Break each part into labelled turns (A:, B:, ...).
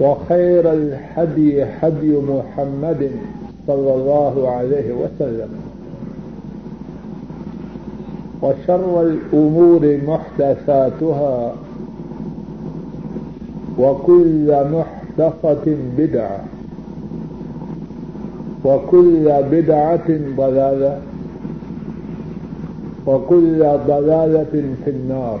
A: وخير الحدي حدي محمد صلى الله عليه وسلم وشر الأمور محدثاتها وكل محدثة بدعة وكل بدعة ضلالة وكل ضلالة في النار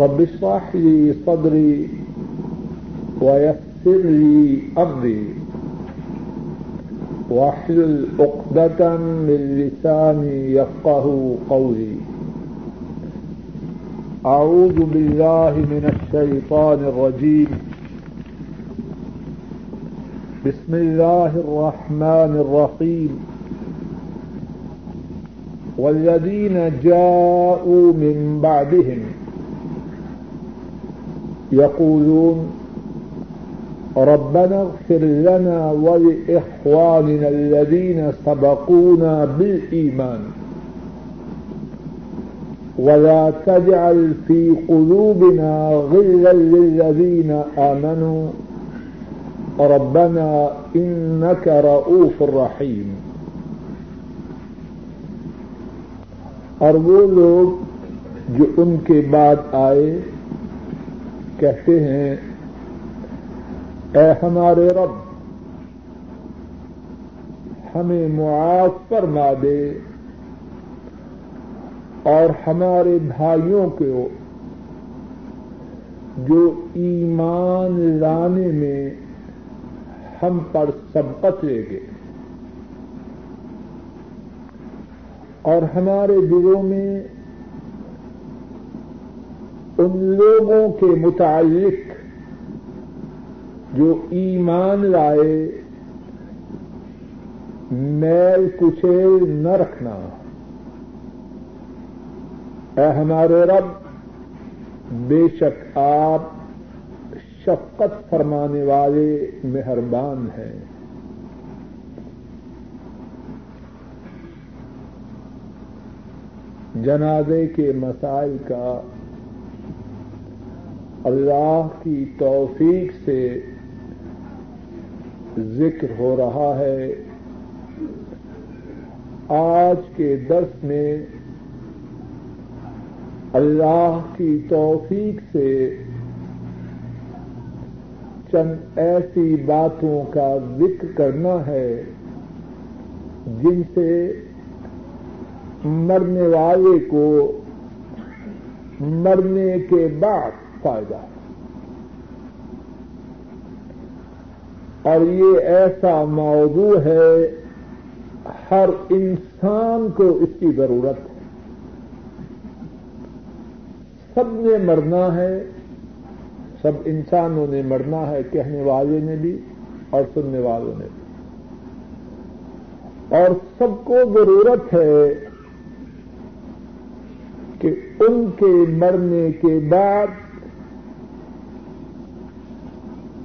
A: رب اشرح لي صدري ويسر لي امري واحلل عقدة من لساني يفقه قولي اعوذ بالله من الشيطان الرجيم بسم الله الرحمن الرحيم والذين جاءوا من بعدهم يقولون ربنا اغفر لنا ولإخواننا الذين سبقونا بالإيمان ولا تجعل في قلوبنا غلا للذين آمنوا ربنا إنك رؤوف رحيم أرجو لوگ جو ان کے بعد آئے کہتے ہیں اے ہمارے رب ہمیں معاف پر نہ دے اور ہمارے بھائیوں کو جو ایمان لانے میں ہم پر سبقت لے گئے اور ہمارے دلوں میں ان لوگوں کے متعلق جو ایمان لائے میل کچیل نہ رکھنا اے ہمارے رب بے شک آپ شفقت فرمانے والے مہربان ہیں جنازے کے مسائل کا اللہ کی توفیق سے ذکر ہو رہا ہے آج کے درس میں اللہ کی توفیق سے چند ایسی باتوں کا ذکر کرنا ہے جن سے مرنے والے کو مرنے کے بعد فائدہ ہے اور یہ ایسا موضوع ہے ہر انسان کو اس کی ضرورت ہے سب نے مرنا ہے سب انسانوں نے مرنا ہے کہنے والوں نے بھی اور سننے والوں نے بھی اور سب کو ضرورت ہے کہ ان کے مرنے کے بعد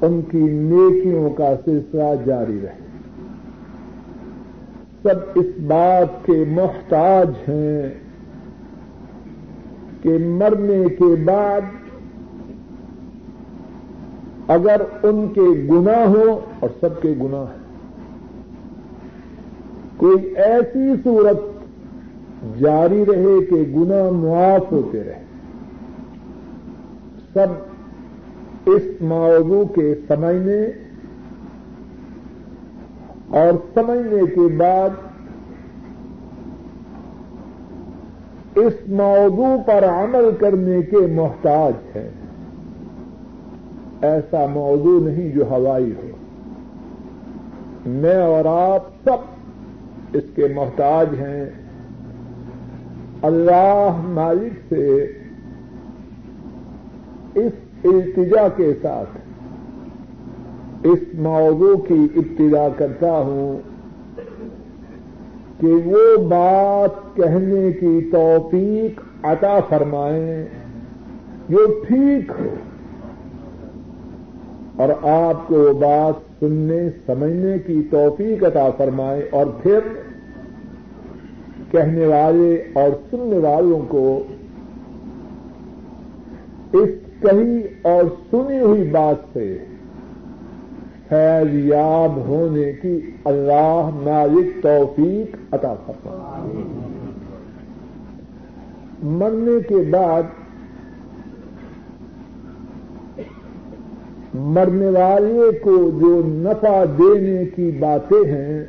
A: ان کی نیکیوں کا سلسلہ جاری رہے سب اس بات کے محتاج ہیں کہ مرنے کے بعد اگر ان کے گنا ہو اور سب کے گنا ہیں کوئی ایسی صورت جاری رہے کہ گنا معاف ہوتے رہے سب اس موضوع کے سمجھنے اور سمجھنے کے بعد اس موضوع پر عمل کرنے کے محتاج ہے ایسا موضوع نہیں جو ہوائی ہو میں اور آپ سب اس کے محتاج ہیں اللہ مالک سے اس التجا کے ساتھ اس موضوع کی ابتدا کرتا ہوں کہ وہ بات کہنے کی توفیق عطا فرمائیں جو ٹھیک ہو اور آپ کو وہ بات سننے سمجھنے کی توفیق عطا فرمائے اور پھر کہنے والے اور سننے والوں کو اس کہی اور سنی ہوئی بات سے فیضیاب یاب ہونے کی اللہ مالک توفیق عطا کرتا مرنے کے بعد مرنے والے کو جو نفع دینے کی باتیں ہیں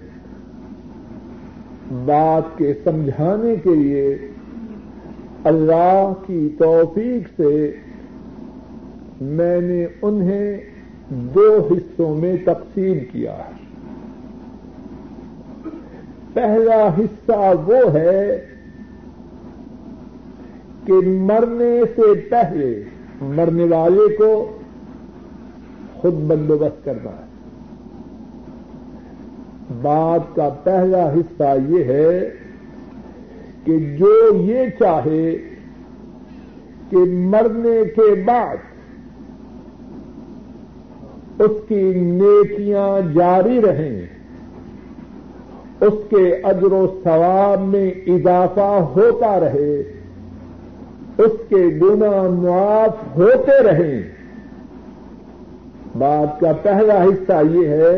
A: بات کے سمجھانے کے لیے اللہ کی توفیق سے میں نے انہیں دو حصوں میں تقسیم کیا ہے پہلا حصہ وہ ہے کہ مرنے سے پہلے مرنے والے کو خود بندوبست کرنا ہے بات کا پہلا حصہ یہ ہے کہ جو یہ چاہے کہ مرنے کے بعد اس کی نیکیاں جاری رہیں اس کے اجر و ثواب میں اضافہ ہوتا رہے اس کے معاف ہوتے رہیں بات کا پہلا حصہ یہ ہے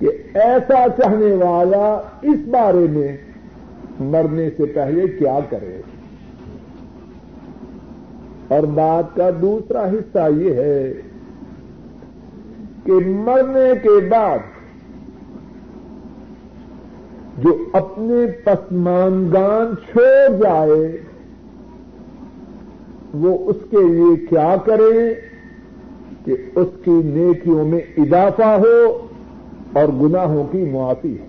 A: کہ ایسا چاہنے والا اس بارے میں مرنے سے پہلے کیا کرے اور بات کا دوسرا حصہ یہ ہے کہ مرنے کے بعد جو اپنے پسماندان چھوڑ جائے وہ اس کے لیے کیا کرے کہ اس کی نیکیوں میں اضافہ ہو اور گناہوں کی معافی ہو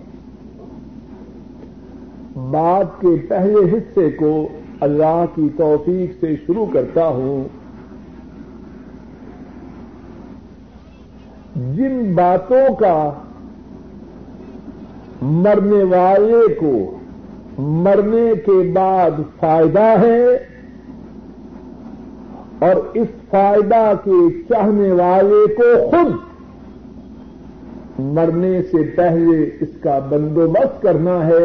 A: بات کے پہلے حصے کو اللہ کی توفیق سے شروع کرتا ہوں جن باتوں کا مرنے والے کو مرنے کے بعد فائدہ ہے اور اس فائدہ کے چاہنے والے کو خود مرنے سے پہلے اس کا بندوبست کرنا ہے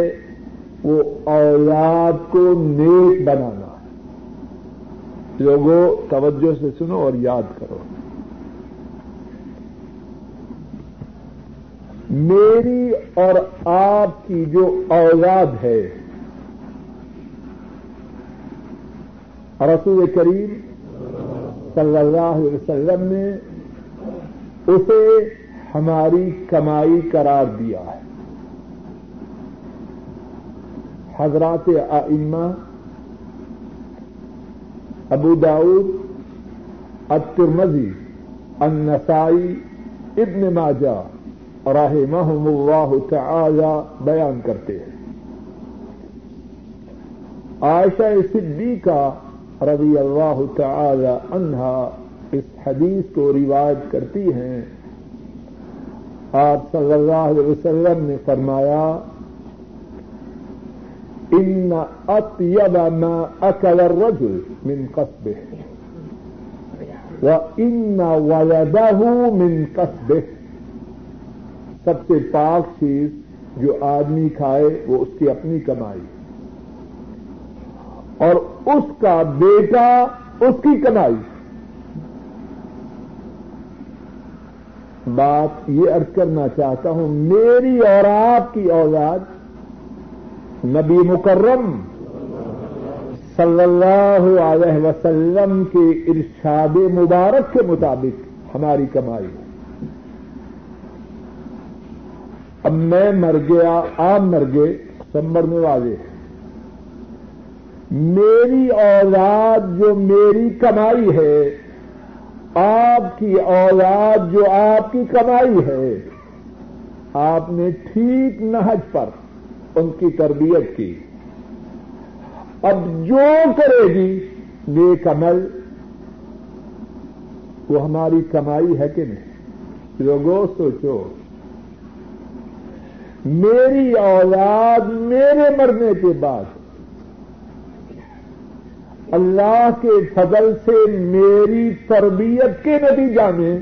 A: وہ اولاد کو نیک بنانا لوگوں توجہ سے سنو اور یاد کرو میری اور آپ کی جو اولاد ہے رسول کریم صلی اللہ علیہ وسلم نے اسے ہماری کمائی قرار دیا ہے حضرات آئمہ ابو داؤد اترمزی النسائی ابن ماجہ رحمهم محم اللہ تعالی بیان کرتے ہیں عائشہ صدیقہ رضی اللہ تعالی انہا اس حدیث کو روایت کرتی ہیں آپ صلی اللہ علیہ وسلم نے فرمایا ان ما اکل الرجل من قصبه ان ولده من قصبه سب سے پاک چیز جو آدمی کھائے وہ اس کی اپنی کمائی اور اس کا بیٹا اس کی کمائی بات یہ ارد کرنا چاہتا ہوں میری اور آپ کی اولاد نبی مکرم صلی اللہ علیہ وسلم کے ارشاد مبارک کے مطابق ہماری کمائی ہے اب میں مر گیا آپ مر گئے سب مرنے والے میری اولاد جو میری کمائی ہے آپ کی اولاد جو آپ کی کمائی ہے آپ نے ٹھیک نہج پر ان کی تربیت کی اب جو کرے گی نیک عمل وہ ہماری کمائی ہے کہ نہیں لوگوں سوچو میری اولاد میرے مرنے کے بعد اللہ کے فضل سے میری تربیت کے نتیجہ میں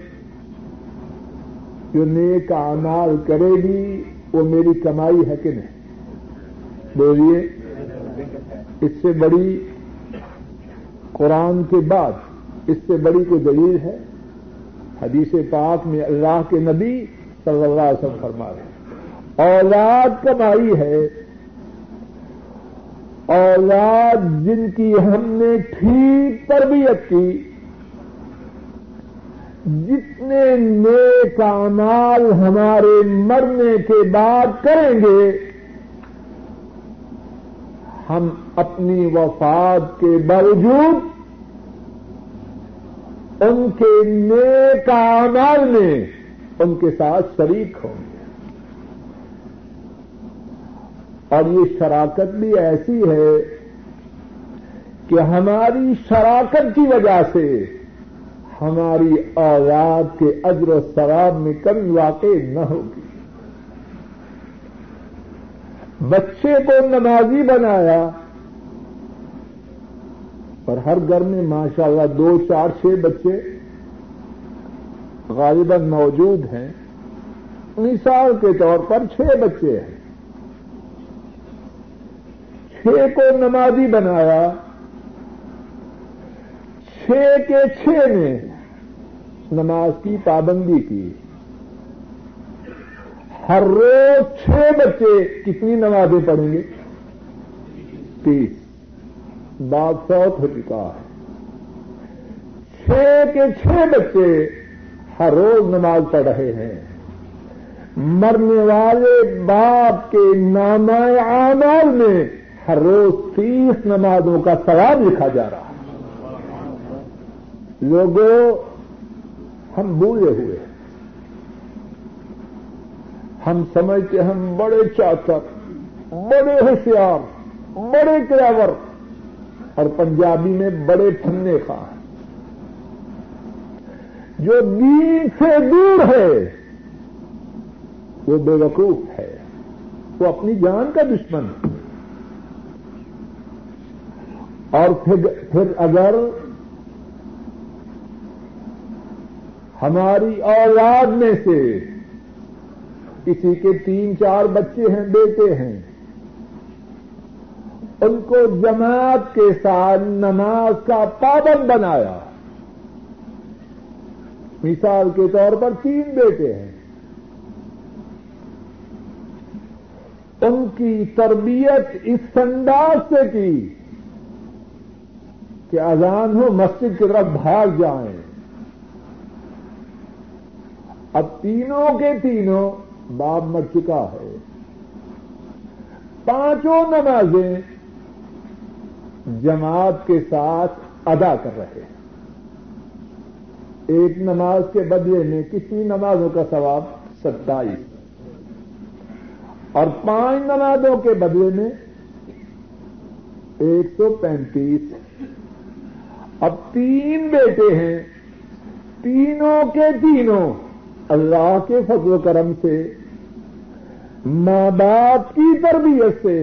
A: جو نیک اعمال کرے گی وہ میری کمائی ہے کہ نہیں بولیے اس سے بڑی قرآن کے بعد اس سے بڑی کوئی دلیل ہے حدیث پاک میں اللہ کے نبی صلی اللہ علیہ وسلم فرما رہے اولاد کمائی ہے اولاد جن کی ہم نے ٹھیک تربیت کی جتنے نیک اعمال ہمارے مرنے کے بعد کریں گے ہم اپنی وفات کے باوجود ان کے نیک اعمال میں ان کے ساتھ شریک ہوں گے اور یہ شراکت بھی ایسی ہے کہ ہماری شراکت کی وجہ سے ہماری اولاد کے و ثواب میں کبھی واقع نہ ہوگی بچے کو نمازی بنایا پر ہر گھر میں ماشاء اللہ دو چار چھ بچے غالباً موجود ہیں مثال کے طور پر چھ بچے ہیں چھ کو نمازی بنایا چھ کے چھ نے نماز کی پابندی کی ہر روز چھ بچے کتنی نمازیں پڑھیں گے تیس بات ہو چکا ہے چھ کے چھ بچے ہر روز نماز پڑھ رہے ہیں مرنے والے باپ کے نامائے آمال میں ہر روز تیس نمازوں کا ثواب لکھا جا رہا لوگوں ہم بولے ہوئے ہیں ہم سمجھتے ہم بڑے چاچر بڑے ہوشیار بڑے کلاور اور پنجابی میں بڑے پھنے کا جو دین سے دور ہے وہ بے وقوف ہے وہ اپنی جان کا دشمن ہے اور پھر پھر اگر ہماری اولاد میں سے کسی کے تین چار بچے ہیں بیٹے ہیں ان کو جماعت کے ساتھ نماز کا پابند بنایا مثال کے طور پر تین بیٹے ہیں ان کی تربیت اس انداز سے کی کہ اذان ہو مسجد کی طرف بھاگ جائیں اب تینوں کے تینوں باب مر چکا ہے پانچوں نمازیں جماعت کے ساتھ ادا کر رہے ہیں ایک نماز کے بدلے میں کسی نمازوں کا ثواب ستائیس اور پانچ نمازوں کے بدلے میں ایک سو پینتیس اب تین بیٹے ہیں تینوں کے تینوں اللہ کے فضل و کرم سے ماں باپ کی تربیت سے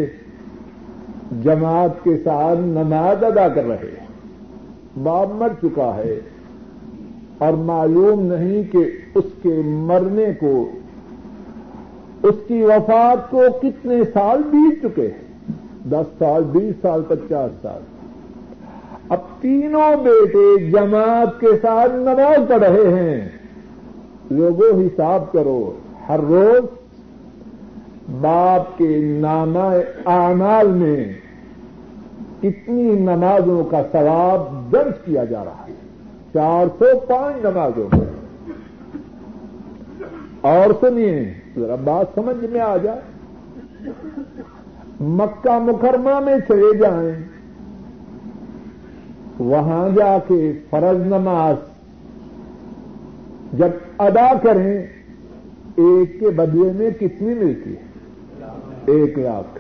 A: جماعت کے ساتھ نماز ادا کر رہے ہیں باپ مر چکا ہے اور معلوم نہیں کہ اس کے مرنے کو اس کی وفات کو کتنے سال بیت چکے ہیں دس سال بیس سال پچاس سال اب تینوں بیٹے جماعت کے ساتھ نماز پڑھ رہے ہیں لوگوں حساب کرو ہر روز باپ کے نام آنال میں کتنی نمازوں کا ثواب درج کیا جا رہا ہے چار سو پانچ نمازوں میں اور سنیے ذرا بات سمجھ میں آ جائے مکہ مکرمہ میں چلے جائیں وہاں جا کے فرض نماز جب ادا کریں ایک کے بدلے میں کتنی ملتی ہے ایک لاکھ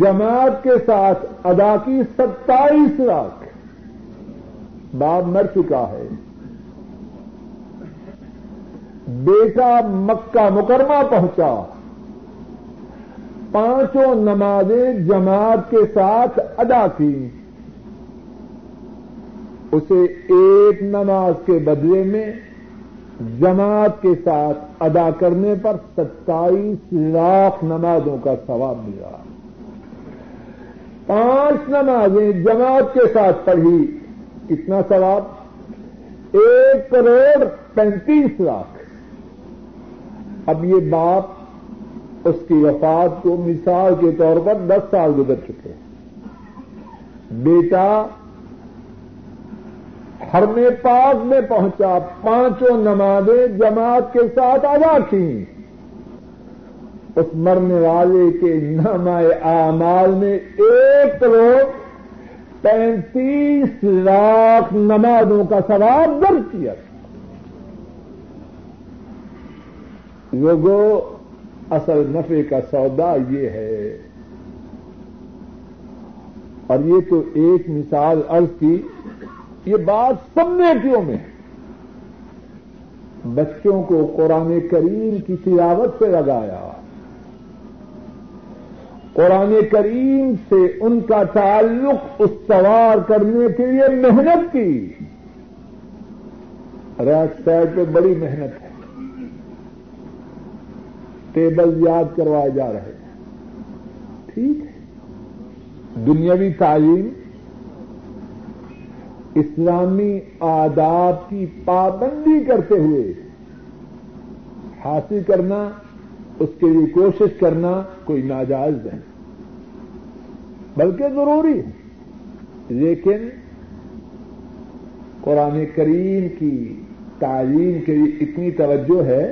A: جماعت کے ساتھ ادا کی ستائیس لاکھ باپ مر چکا ہے بیٹا مکہ مکرمہ پہنچا پانچوں نمازیں جماعت کے ساتھ ادا کی اسے ایک نماز کے بدلے میں جماعت کے ساتھ ادا کرنے پر ستائیس لاکھ نمازوں کا ثواب ملا پانچ نمازیں جماعت کے ساتھ پڑھی کتنا ثواب ایک کروڑ پینتیس لاکھ اب یہ باپ اس کی وفات کو مثال کے طور پر دس سال گزر چکے ہیں بیٹا حرم میں میں پہنچا پانچوں نمازیں جماعت کے ساتھ ادا کی اس مرنے والے کے اعمال میں ایک کروڑ پینتیس لاکھ نمازوں کا ثواب درج کیا لوگوں اصل نفے کا سودا یہ ہے اور یہ تو ایک مثال عرض کی یہ بات سب میٹوں میں بچوں کو قرآن کریم کی تلاوت پہ لگایا قرآن کریم سے ان کا تعلق استوار کرنے کے لیے محنت کی ریڈ سائڈ پہ بڑی محنت ہے ٹیبل یاد کروائے جا رہے ہیں ٹھیک ہے دنیاوی تعلیم اسلامی آداب کی پابندی کرتے ہوئے حاصل کرنا اس کے لیے کوشش کرنا کوئی ناجائز نہیں بلکہ ضروری ہے لیکن قرآن کریم کی تعلیم کے لیے اتنی توجہ ہے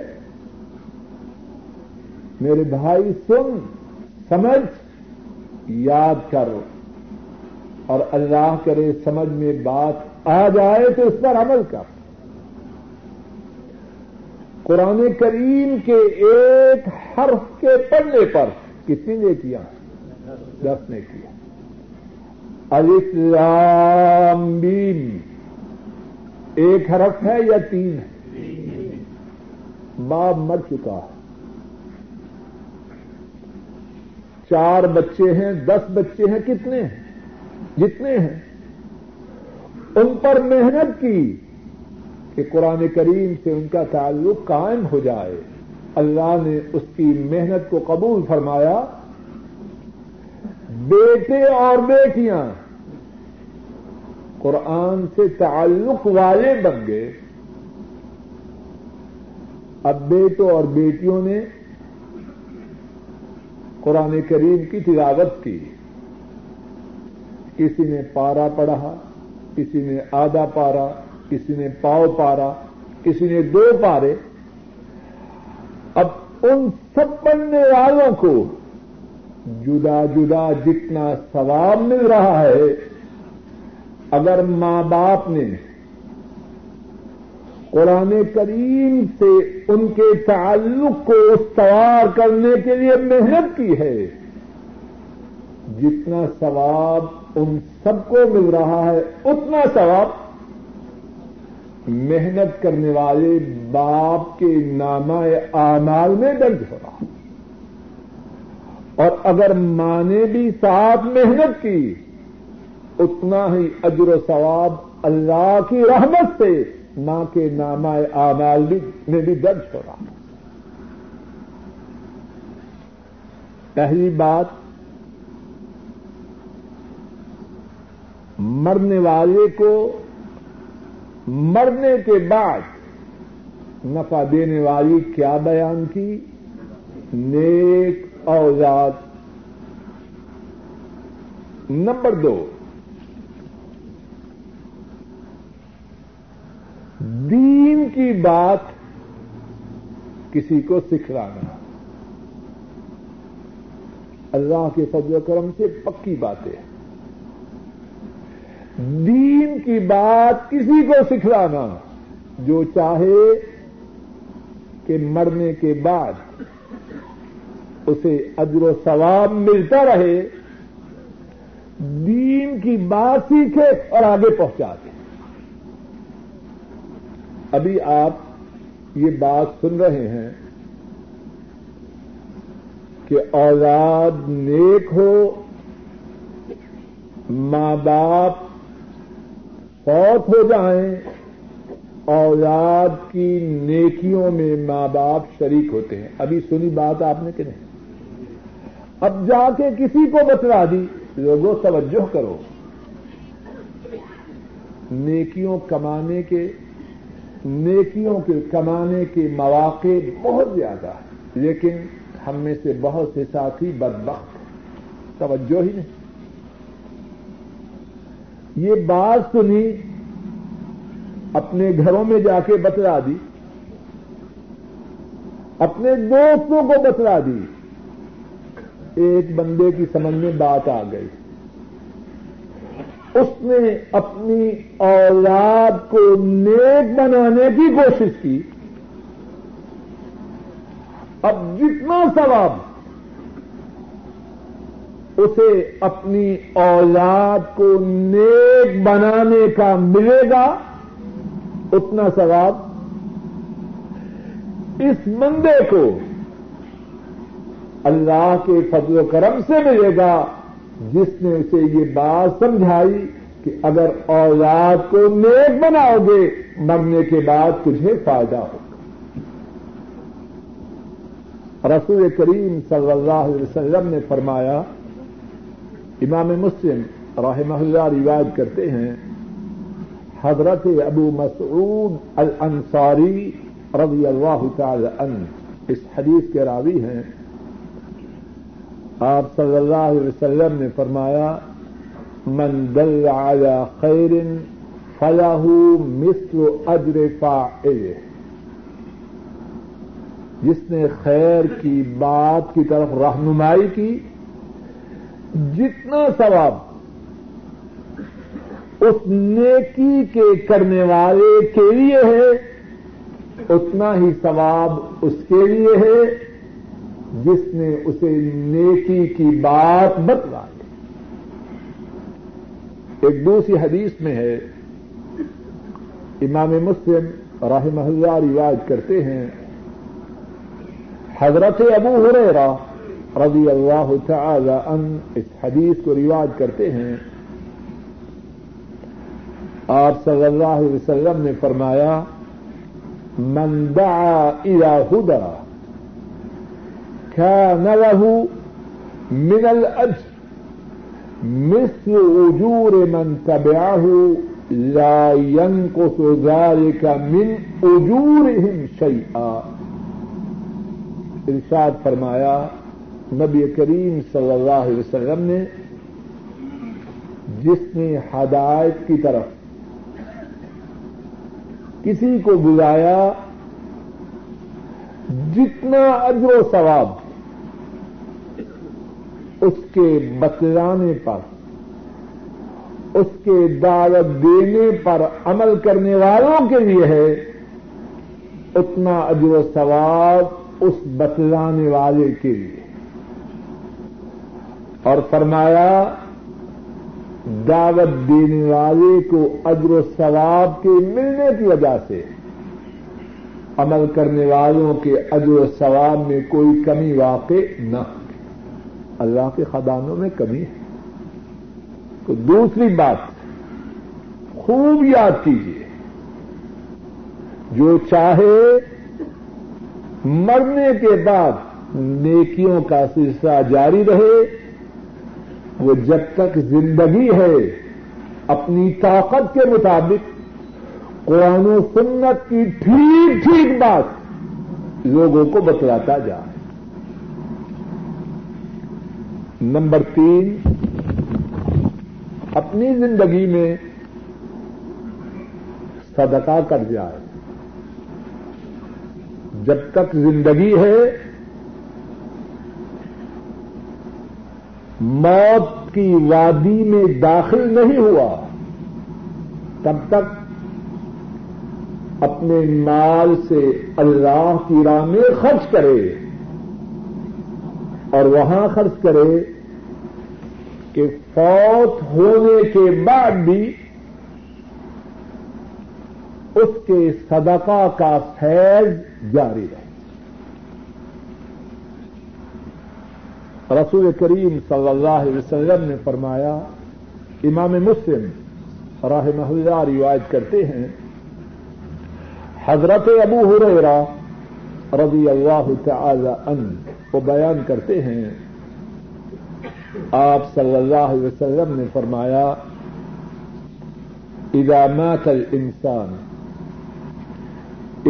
A: میرے بھائی سن سمجھ یاد کرو اور اللہ کرے سمجھ میں بات آ جائے تو اس پر عمل کر قرآن کریم کے ایک حرف کے پڑھنے پر کسی نے کیا دس نے کیا ایک حرف ہے یا تین ہے باپ مر چکا ہے چار بچے ہیں دس بچے ہیں کتنے ہیں جتنے ہیں ان پر محنت کی کہ قرآن کریم سے ان کا تعلق قائم ہو جائے اللہ نے اس کی محنت کو قبول فرمایا بیٹے اور بیٹیاں قرآن سے تعلق والے بن گئے اب بیٹوں اور بیٹیوں نے قرآن کریم کی تلاوت کی کسی نے پارا پڑھا کسی نے آدھا پارا کسی نے پاؤ پارا کسی نے دو پارے اب ان سب پڑھنے والوں کو جدا جدا جتنا سواب مل رہا ہے اگر ماں باپ نے قرآن کریم سے ان کے تعلق کو استوار کرنے کے لیے محنت کی ہے جتنا ثواب ان سب کو مل رہا ہے اتنا سواب محنت کرنے والے باپ کے نامہ اعمال میں درج ہو رہا اور اگر ماں نے بھی ساتھ محنت کی اتنا ہی عجر و ثواب اللہ کی رحمت سے ماں کے نامہ اعمال میں بھی درج ہو رہا پہلی بات مرنے والے کو مرنے کے بعد نفع دینے والی کیا بیان کی نیک اوزاد نمبر دو دین کی بات کسی کو سکھلانا اللہ کے فضل و کرم سے پکی باتیں ہیں دین کی بات کسی کو سکھلانا جو چاہے کہ مرنے کے بعد اسے اجر و ثواب ملتا رہے دین کی بات سیکھے اور آگے پہنچا دے ابھی آپ یہ بات سن رہے ہیں کہ اولاد نیک ہو ماں باپ فوت ہو جائیں اولاد کی نیکیوں میں ماں باپ شریک ہوتے ہیں ابھی سنی بات آپ نے کہ نہیں اب جا کے کسی کو بتلا دی لوگوں توجہ کرو نیکیوں کمانے کے نیکیوں کے کمانے کے مواقع بہت زیادہ ہیں لیکن ہم میں سے بہت سے ساتھی بدبخت توجہ ہی نہیں یہ بات سنی اپنے گھروں میں جا کے بتلا دی اپنے دوستوں کو بتلا دی ایک بندے کی سمجھ میں بات آ گئی اس نے اپنی اولاد کو نیک بنانے کی کوشش کی اب جتنا سواب اسے اپنی اولاد کو نیک بنانے کا ملے گا اتنا سواب اس بندے کو اللہ کے فضل و کرم سے ملے گا جس نے اسے یہ بات سمجھائی کہ اگر اولاد کو نیک بناؤ گے مرنے کے بعد تجھے فائدہ ہوگا رسول کریم صلی اللہ علیہ وسلم نے فرمایا امام مسلم رحم اللہ روایت کرتے ہیں حضرت ابو مسعود الانصاری رضی اللہ تعالی عنہ اس حدیث کے راوی ہیں آپ صلی اللہ علیہ وسلم نے فرمایا من دل خیر فلاح مصر اجر فا جس نے خیر کی بات کی طرف رہنمائی کی جتنا ثواب اس نیکی کے کرنے والے کے لیے ہے اتنا ہی ثواب اس کے لیے ہے جس نے اسے نیکی کی بات بتلا ایک دوسری حدیث میں ہے امام مسلم رحمہ اللہ یاد کرتے ہیں حضرت ابو ہو رضی اللہ تعالی ان اس حدیث کو رواج کرتے ہیں آپ صلی اللہ علیہ وسلم نے فرمایا من دعا الى ہدا كان له من الاجر مثل اجور من تبعه لا ينقص ذلك من اجورهم شيئا ارشاد فرمایا نبی کریم صلی اللہ علیہ وسلم نے جس نے ہدایت کی طرف کسی کو بلایا جتنا اجر و ثواب اس کے بتلانے پر اس کے دعوت دینے پر عمل کرنے والوں کے لیے ہے اتنا اجر و ثواب اس بتلانے والے کے لیے اور فرمایا دعوت دینے والے کو اجر و ثواب کے ملنے کی وجہ سے عمل کرنے والوں کے اجر و ثواب میں کوئی کمی واقع نہ اللہ کے خدانوں میں کمی ہے تو دوسری بات خوب یاد کیجیے جو چاہے مرنے کے بعد نیکیوں کا سلسلہ جاری رہے وہ جب تک زندگی ہے اپنی طاقت کے مطابق قرآن و سنت کی ٹھیک ٹھیک بات لوگوں کو بتلاتا جا نمبر تین اپنی زندگی میں صدقہ کر جائے جب تک زندگی ہے موت کی وادی میں داخل نہیں ہوا تب تک اپنے مال سے اللہ کی راہ میں خرچ کرے اور وہاں خرچ کرے کہ فوت ہونے کے بعد بھی اس کے صدقہ کا فیض جاری رہے رسول کریم صلی اللہ علیہ وسلم نے فرمایا امام مسلم راہ محلہ روایت کرتے ہیں حضرت ابو ہریرا رضی اللہ تعالی ان کو بیان کرتے ہیں آپ صلی اللہ علیہ وسلم نے فرمایا اذا مات انسان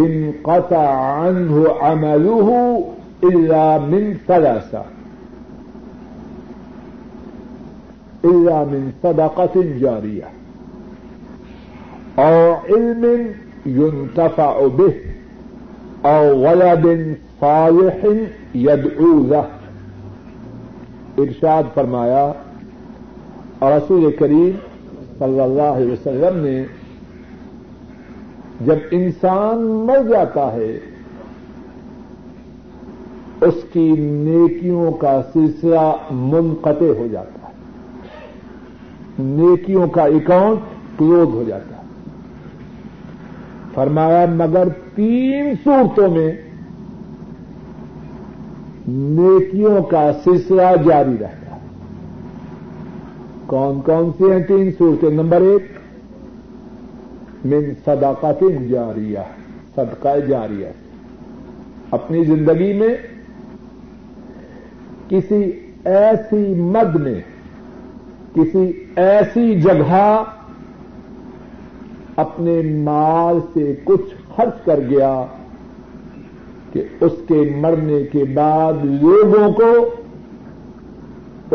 A: ان عنه عمله الا من ثلاثه من صداقن جاری او علم ينتفع به او ولا بن يدعو له ارشاد فرمایا اور عصور کریم صلی اللہ علیہ وسلم نے جب انسان مر جاتا ہے اس کی نیکیوں کا سلسلہ منقطع ہو جاتا ہے نیکیوں کا اکاؤنٹ کلوز ہو جاتا ہے فرمایا مگر تین صورتوں میں نیکیوں کا سلسلہ جاری رہتا ہے کون کون سی ہیں تین صورتیں نمبر ایک من صداقت جاریہ صدقہ جاریہ اپنی زندگی میں کسی ایسی مد میں کسی ایسی جگہ اپنے مال سے کچھ خرچ کر گیا کہ اس کے مرنے کے بعد لوگوں کو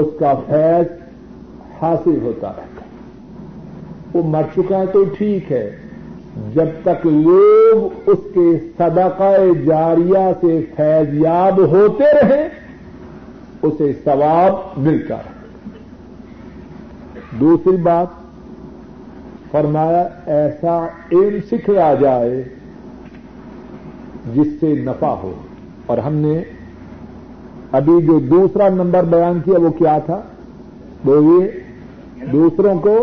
A: اس کا فیض حاصل ہوتا رہتا وہ مر چکا ہے تو ٹھیک ہے جب تک لوگ اس کے صدقہ جاریہ سے فیض یاب ہوتے رہے اسے ثواب ملتا رہے دوسری بات فرمایا ایسا ایم سکھ آ جائے جس سے نفع ہو اور ہم نے ابھی جو دوسرا نمبر بیان کیا وہ کیا تھا وہ یہ دوسروں کو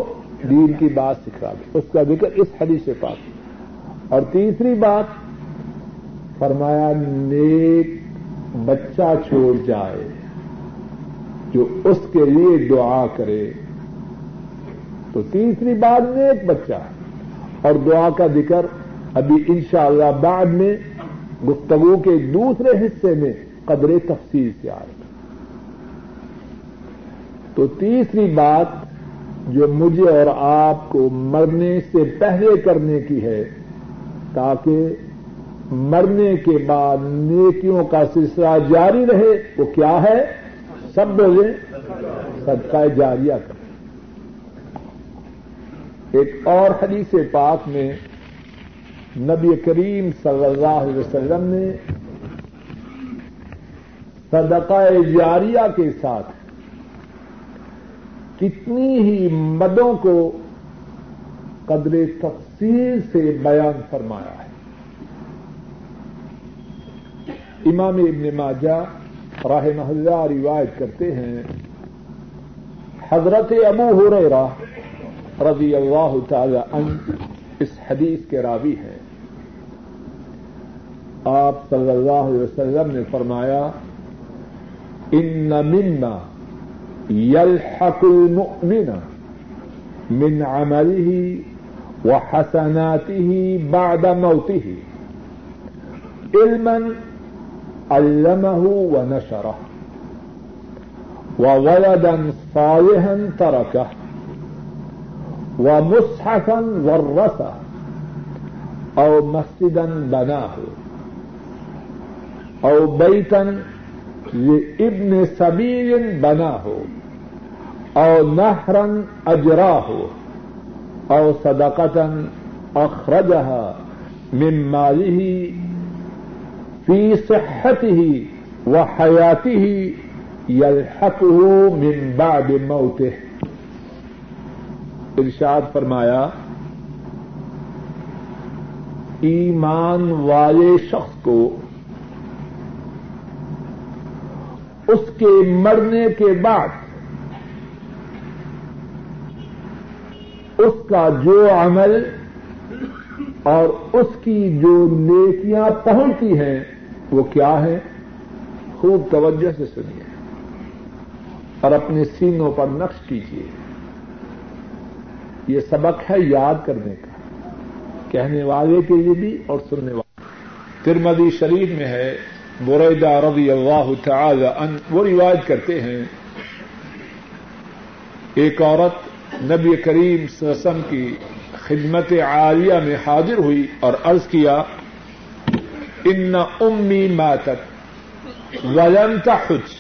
A: دین کی بات سکھا دے اس کا ذکر اس حدیث سے پاس اور تیسری بات فرمایا نیک بچہ چھوڑ جائے جو اس کے لیے دعا کرے تو تیسری میں نیک بچہ اور دعا کا ذکر ابھی انشاءاللہ بعد میں گفتگو کے دوسرے حصے میں قدر تفصیل سے آئے گا تو تیسری بات جو مجھے اور آپ کو مرنے سے پہلے کرنے کی ہے تاکہ مرنے کے بعد نیکیوں کا سلسلہ جاری رہے وہ کیا ہے سب بولے سب کا جاری ایک اور حدیث پاک میں نبی کریم صلی اللہ علیہ وسلم نے صدقہ جاریہ کے ساتھ کتنی ہی مدوں کو قدر تفصیل سے بیان فرمایا ہے امام ابن ماجہ راہ روایت کرتے ہیں حضرت ابو ہو رہے راہ رضی اللہ تعالی عن اس حدیث کے راوی ہیں آپ صلی اللہ علیہ وسلم نے فرمایا ان منا يلحق المؤمن من عمله وحسناته بعد موته علما علمه ونشره وولدا صالحا تركه و مسحفن و رسا او مسجد بنا ہو او بیتن یہ ابن سبیل بنا ہو او نہرن اجرا ہو او صدقتن اخرجہ من ماله فی صحته و حیاتی ہی بعد ہو ارشاد فرمایا ایمان والے شخص کو اس کے مرنے کے بعد اس کا جو عمل اور اس کی جو نیکیاں پہنچتی ہیں وہ کیا ہے خوب توجہ سے سنیے اور اپنے سینوں پر نقش کیجیے یہ سبق ہے یاد کرنے کا کہنے والے کے لیے بھی اور سننے والے ترمدی شریف میں ہے بریدہ رضی اللہ تعالی ان وہ رواج کرتے ہیں ایک عورت نبی کریم سسم کی خدمت عالیہ میں حاضر ہوئی اور عرض کیا ان امی ماتت ولم تحج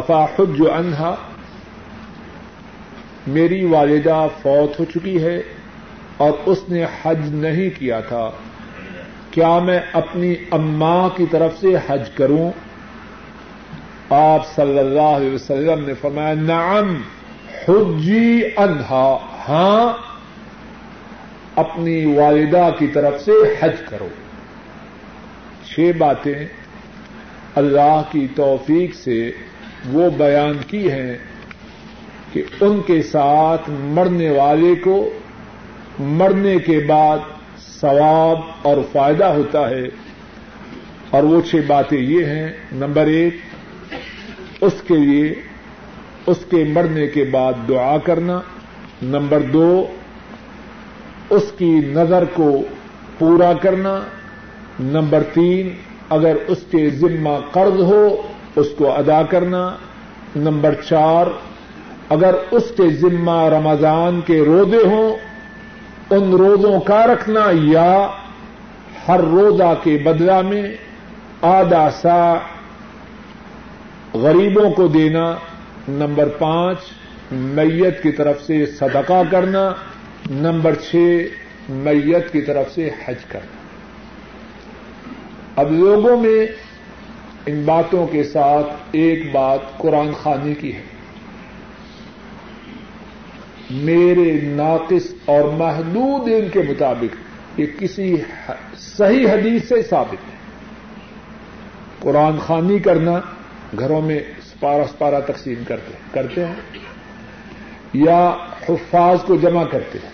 A: افاخ جو انہا میری والدہ فوت ہو چکی ہے اور اس نے حج نہیں کیا تھا کیا میں اپنی اماں کی طرف سے حج کروں آپ صلی اللہ علیہ وسلم نے فرمایا نعم حجی انہا ہاں اپنی والدہ کی طرف سے حج کرو چھ باتیں اللہ کی توفیق سے وہ بیان کی ہیں کہ ان کے ساتھ مرنے والے کو مرنے کے بعد ثواب اور فائدہ ہوتا ہے اور وہ چھ باتیں یہ ہیں نمبر ایک اس کے لیے اس کے مرنے کے بعد دعا کرنا نمبر دو اس کی نظر کو پورا کرنا نمبر تین اگر اس کے ذمہ قرض ہو اس کو ادا کرنا نمبر چار اگر اس کے ذمہ رمضان کے روزے ہوں ان روزوں کا رکھنا یا ہر روزہ کے بدلہ میں آدھا سا غریبوں کو دینا نمبر پانچ میت کی طرف سے صدقہ کرنا نمبر چھ میت کی طرف سے حج کرنا اب لوگوں میں ان باتوں کے ساتھ ایک بات قرآن خانی کی ہے میرے ناقص اور محدود ان کے مطابق یہ کسی صحیح حدیث سے ثابت ہے قرآن خانی کرنا گھروں میں سپارا تقسیم کرتے ہیں یا حفاظ کو جمع کرتے ہیں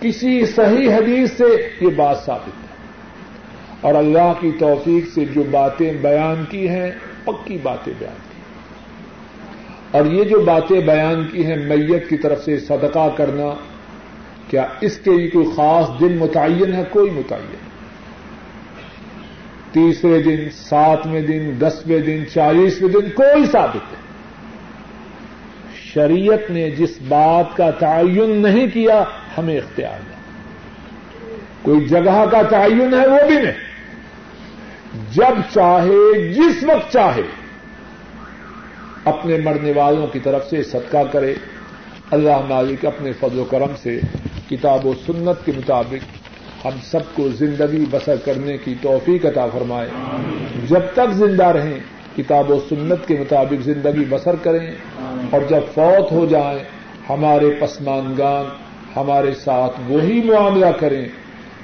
A: کسی صحیح حدیث سے یہ بات ثابت ہے اور اللہ کی توفیق سے جو باتیں بیان کی ہیں پکی باتیں بیان کی اور یہ جو باتیں بیان کی ہیں میت کی طرف سے صدقہ کرنا کیا اس کے لیے کوئی خاص دن متعین ہے کوئی متعین تیسرے دن ساتویں دن دسویں دن چالیسویں دن کوئی ثابت ہے شریعت نے جس بات کا تعین نہیں کیا ہمیں اختیار نہ کوئی جگہ کا تعین ہے وہ بھی نہیں جب چاہے جس وقت چاہے اپنے مرنے والوں کی طرف سے صدقہ کرے اللہ مالک اپنے فضل و کرم سے کتاب و سنت کے مطابق ہم سب کو زندگی بسر کرنے کی توفیق عطا فرمائے جب تک زندہ رہیں کتاب و سنت کے مطابق زندگی بسر کریں اور جب فوت ہو جائیں ہمارے پسمانگان ہمارے ساتھ وہی معاملہ کریں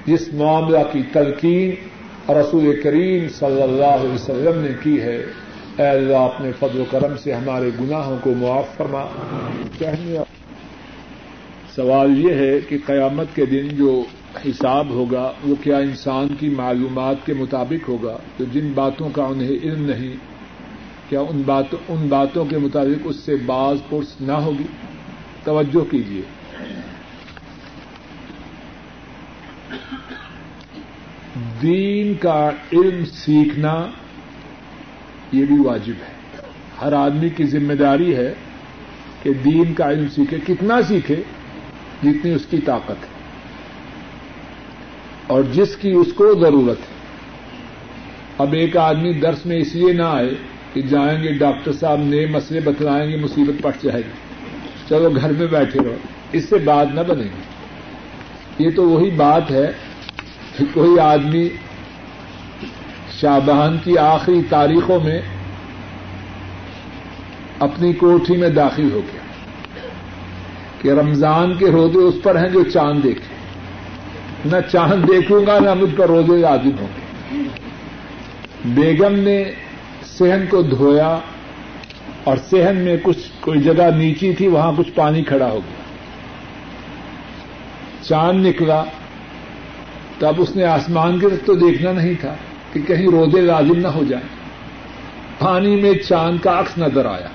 A: جس معاملہ کی تلقین رسول کریم صلی اللہ علیہ وسلم نے کی ہے اے اللہ اپنے فضل و کرم سے ہمارے گناہوں کو معاف فرما کہنے سوال یہ ہے کہ قیامت کے دن جو حساب ہوگا وہ کیا انسان کی معلومات کے مطابق ہوگا تو جن باتوں کا انہیں علم نہیں کیا ان باتوں کے مطابق اس سے بعض پرس نہ ہوگی توجہ کیجیے دین کا علم سیکھنا یہ بھی واجب ہے ہر آدمی کی ذمہ داری ہے کہ دین کا علم سیکھے کتنا سیکھے جتنی اس کی طاقت ہے اور جس کی اس کو ضرورت ہے اب ایک آدمی درس میں اس لیے نہ آئے کہ جائیں گے ڈاکٹر صاحب نئے مسئلے بتلائیں گے مصیبت پٹ جائے گی چلو گھر میں بیٹھے رہو اس سے بات نہ بنے گی یہ تو وہی بات ہے کہ کوئی آدمی شاہبہان کی آخری تاریخوں میں اپنی کوٹھی میں داخل ہو گیا کہ رمضان کے روزے اس پر ہیں جو چاند دیکھے نہ چاند دیکھوں گا نہ مجھ پر روزے عادم ہوں گے بیگم نے سہن کو دھویا اور سہن میں کچھ کوئی جگہ نیچی تھی وہاں کچھ پانی کھڑا ہو گیا چاند نکلا تب اس نے آسمان طرف تو دیکھنا نہیں تھا کہ کہیں روزے لازم نہ ہو جائیں پانی میں چاند کا عکس نظر آیا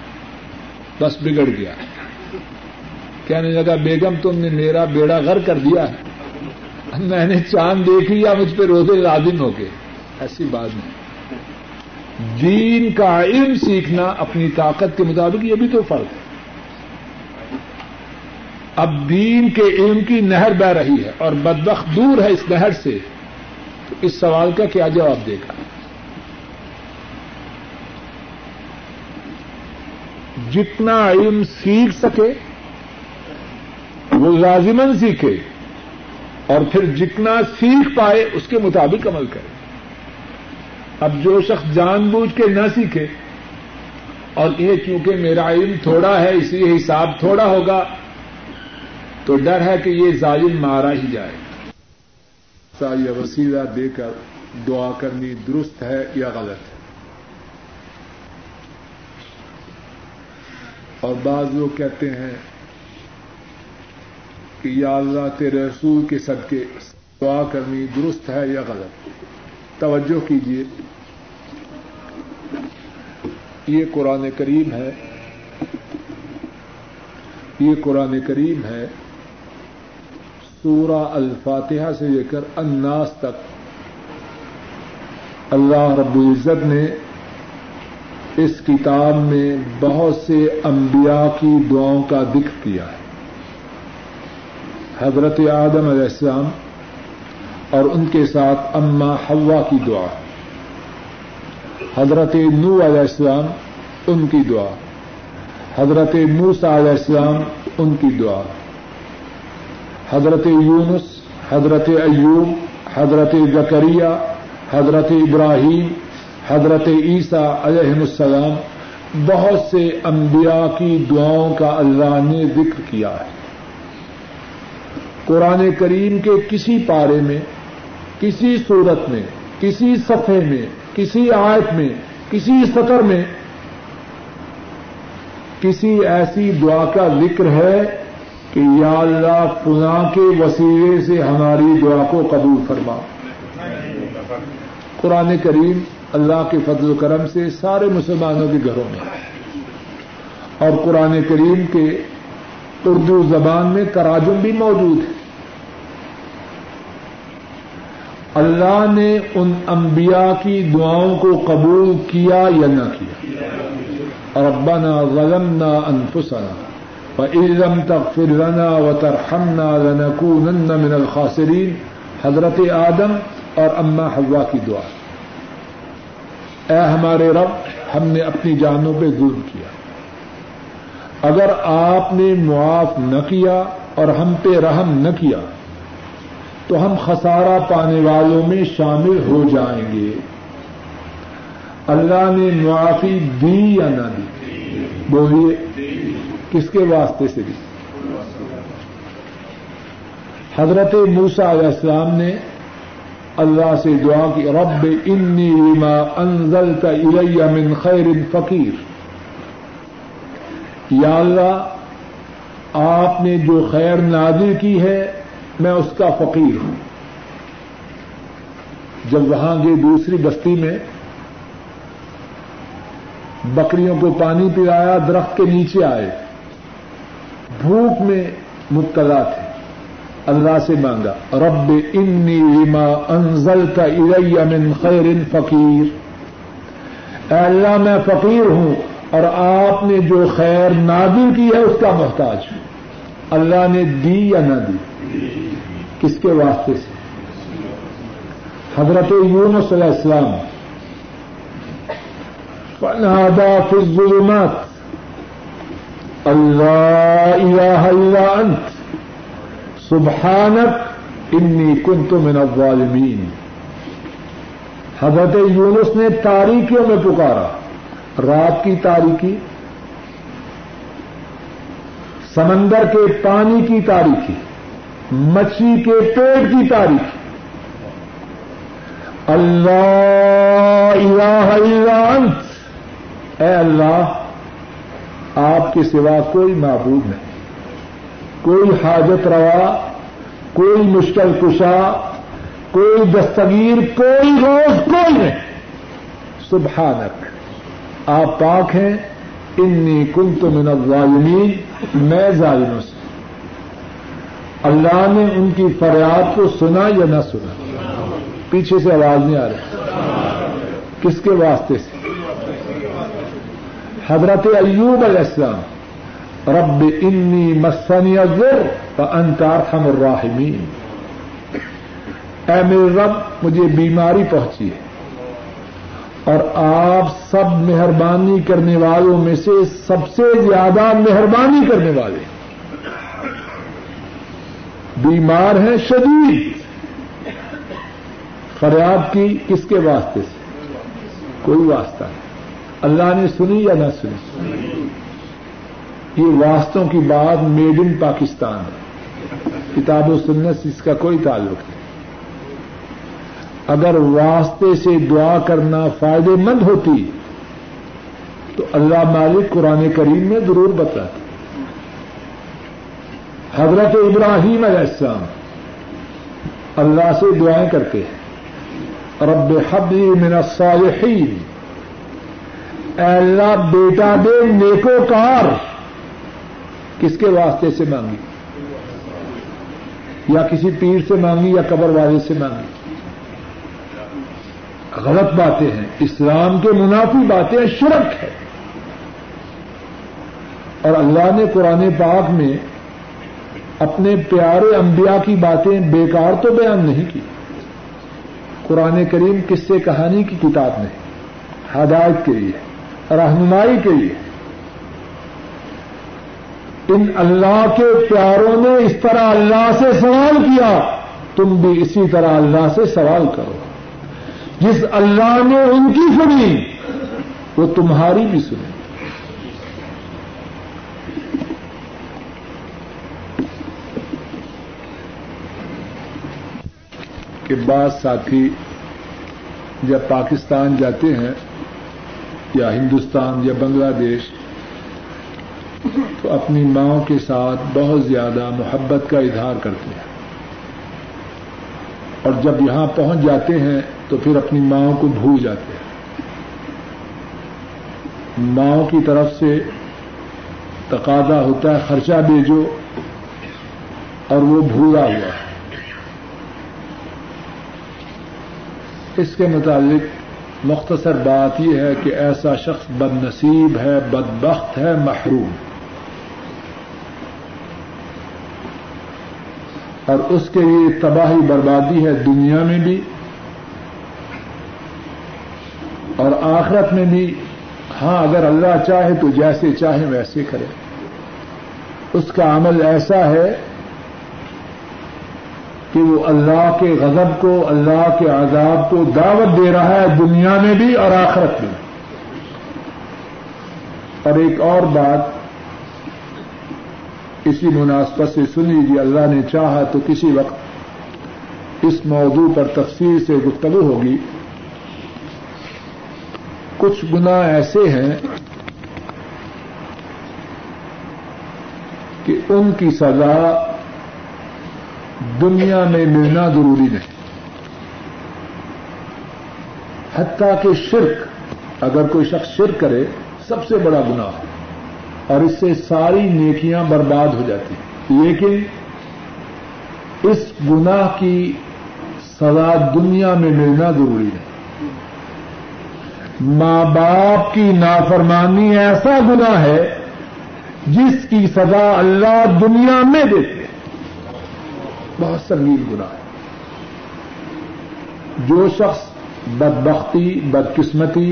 A: بس بگڑ گیا کہنے لگا بیگم تم نے میرا بیڑا گھر کر دیا میں نے چاند دیکھ لیا مجھ پہ روزے لازم ہو گئے ایسی بات نہیں دین کا علم سیکھنا اپنی طاقت کے مطابق یہ بھی تو فرق ہے اب دین کے علم کی نہر بہ رہی ہے اور بدبخ دور ہے اس نہر سے تو اس سوال کا کیا جواب دے گا جتنا علم سیکھ سکے وہ لازمن سیکھے اور پھر جتنا سیکھ پائے اس کے مطابق عمل کرے اب جو شخص جان بوجھ کے نہ سیکھے اور یہ چونکہ میرا علم تھوڑا ہے اس لیے حساب تھوڑا ہوگا تو ڈر ہے کہ یہ ظالم مارا ہی جائے یا وسیلہ دے کر دعا کرنی درست ہے یا غلط ہے اور بعض لوگ کہتے ہیں کہ یا اللہ تیرے رسول کے صدقے دعا کرنی درست ہے یا غلط توجہ کیجیے یہ قرآن کریم ہے یہ قرآن کریم ہے سورہ الفاتحہ سے لے کر الناس تک اللہ رب العزت نے اس کتاب میں بہت سے انبیاء کی دعاؤں کا ذکر کیا ہے حضرت آدم علیہ السلام اور ان کے ساتھ اما حوا کی دعا حضرت نو علیہ السلام ان کی دعا حضرت موسا علیہ السلام ان کی دعا حضرت یونس حضرت ایوب حضرت زکریہ حضرت ابراہیم حضرت عیسیٰ علیہ السلام بہت سے انبیاء کی دعاؤں کا اللہ نے ذکر کیا ہے قرآن کریم کے کسی پارے میں کسی صورت میں کسی صفحے میں کسی آیت میں کسی سطر میں کسی ایسی دعا کا ذکر ہے کہ یا اللہ فنا کے وسیلے سے ہماری دعا کو قبول فرما قرآن کریم اللہ کے فضل و کرم سے سارے مسلمانوں کے گھروں میں اور قرآن کریم کے اردو زبان میں تراجم بھی موجود ہے اللہ نے ان انبیاء کی دعاؤں کو قبول کیا یا نہ کیا ربنا ظلمنا انفسنا غلم نہ اجم تک پھر رنا وطر خن رن کن من حضرت آدم اور اما حوا کی دعا اے ہمارے رب ہم نے اپنی جانوں پہ ظلم کیا اگر آپ نے معاف نہ کیا اور ہم پہ رحم نہ کیا تو ہم خسارا پانے والوں میں شامل ہو جائیں گے اللہ نے معافی دی یا نہ دی بولیے کس کے واسطے سے بھی حضرت موسا علیہ السلام نے اللہ سے دعا کی رب انی انزل کا خیر ان فقیر یا اللہ آپ نے جو خیر نازل کی ہے میں اس کا فقیر ہوں جب وہاں گئی دوسری بستی میں بکریوں کو پانی پلایا درخت کے نیچے آئے بھوک میں مبتلا تھے اللہ سے مانگا رب انی لما انزلت الی من خیر فقیر اے اللہ میں فقیر ہوں اور آپ نے جو خیر نادل کی ہے اس کا محتاج ہوں اللہ نے دی یا نہ دی کس کے واسطے سے حضرت یونس علیہ السلام فنادا فی الظلمات اللہ الا انت سبحانک انی کن تو الظالمین حضرت یونس نے تاریخیوں میں پکارا رات کی تاریخی سمندر کے پانی کی تاریخی مچھلی کے پیٹ کی تاریخی اللہ الہ الا انت اے اللہ آپ کے سوا کوئی معبود نہیں کوئی حاجت روا کوئی مشکل کشا کوئی دستگیر کوئی روز کوئی نہیں سبحانک آپ پاک ہیں انی کنت تو الظالمین میں ظالموں سے اللہ نے ان کی فریاد کو سنا یا نہ سنا پیچھے سے آواز نہیں آ رہی کس کے واسطے سے حضرت ایوب علیہ السلام رب انی مسنی ازر و انکار الراحمین راہمی میرے رب مجھے بیماری پہنچی ہے اور آپ سب مہربانی کرنے والوں میں سے سب سے زیادہ مہربانی کرنے والے بیمار ہیں شدید فریاد کی کس کے واسطے سے کوئی واسطہ نہیں اللہ نے سنی یا نہ سنی یہ واسطوں کی بات میڈ ان پاکستان ہے و سننے سے اس کا کوئی تعلق نہیں اگر واسطے سے دعا کرنا فائدے مند ہوتی تو اللہ مالک قرآن کریم میں ضرور بتاتا حضرت ابراہیم علیہ السلام اللہ سے دعائیں کرتے ہیں رب حبی من الصالحین بیٹا دے نیکو کار کس کے واسطے سے مانگی یا کسی پیر سے مانگی یا قبر والے سے مانگی غلط باتیں ہیں اسلام کے منافی باتیں شرک ہے اور اللہ نے قرآن پاک میں اپنے پیارے انبیاء کی باتیں بیکار تو بیان نہیں کی قرآن کریم کس سے کہانی کی کتاب نہیں ہدایت کے لیے رہنمائی کے لیے ان اللہ کے پیاروں نے اس طرح اللہ سے سوال کیا تم بھی اسی طرح اللہ سے سوال کرو جس اللہ نے ان کی سنی وہ تمہاری بھی سنی کہ بعض ساتھی جب پاکستان جاتے ہیں یا ہندوستان یا بنگلہ دیش تو اپنی ماں کے ساتھ بہت زیادہ محبت کا اظہار کرتے ہیں اور جب یہاں پہنچ جاتے ہیں تو پھر اپنی ماں کو بھول جاتے ہیں ماں کی طرف سے تقاضا ہوتا ہے خرچہ بھیجو اور وہ بھولا ہوا ہے اس کے متعلق مختصر بات یہ ہے کہ ایسا شخص بد نصیب ہے بدبخت ہے محروم اور اس کے لیے تباہی بربادی ہے دنیا میں بھی اور آخرت میں بھی ہاں اگر اللہ چاہے تو جیسے چاہے ویسے کرے اس کا عمل ایسا ہے کہ وہ اللہ کے غضب کو اللہ کے عذاب کو دعوت دے رہا ہے دنیا میں بھی اور آخرت میں اور ایک اور بات اسی مناسبت سے سنی جی اللہ نے چاہا تو کسی وقت اس موضوع پر تفصیل سے گفتگو ہوگی کچھ گنا ایسے ہیں کہ ان کی سزا دنیا میں ملنا ضروری نہیں حتیٰ کہ شرک اگر کوئی شخص شرک کرے سب سے بڑا گناہ ہے اور اس سے ساری نیکیاں برباد ہو جاتی ہیں لیکن اس گناہ کی سزا دنیا میں ملنا ضروری ہے ماں باپ کی نافرمانی ایسا گنا ہے جس کی سزا اللہ دنیا میں دیتی بہت سنگین گناہ ہے جو شخص بدبختی بدقسمتی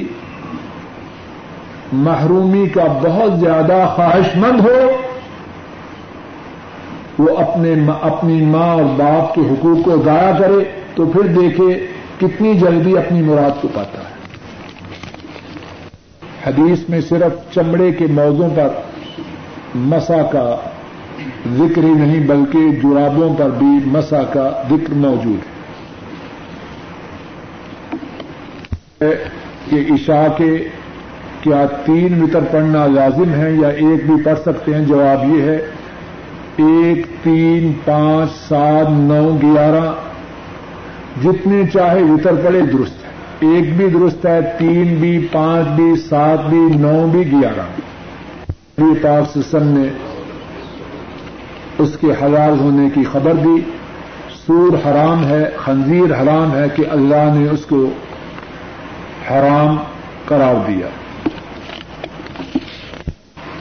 A: محرومی کا بہت زیادہ خواہش مند ہو وہ اپنے اپنی ماں اور باپ کے حقوق کو ضائع کرے تو پھر دیکھے کتنی جلدی اپنی مراد کو پاتا ہے حدیث میں صرف چمڑے کے موضوع پر مسا کا ذکر ہی نہیں بلکہ جرابوں پر بھی مسا کا ذکر موجود ہے کہ عشاء کے کیا تین وطر پڑھنا لازم ہے یا ایک بھی پڑھ سکتے ہیں جواب یہ ہے ایک تین پانچ سات نو گیارہ جتنے چاہے وطر پڑے درست ہے ایک بھی درست ہے تین بھی پانچ بھی سات بھی نو بھی گیارہ بھی سسن نے اس کے حلال ہونے کی خبر دی سور حرام ہے خنزیر حرام ہے کہ اللہ نے اس کو حرام قرار دیا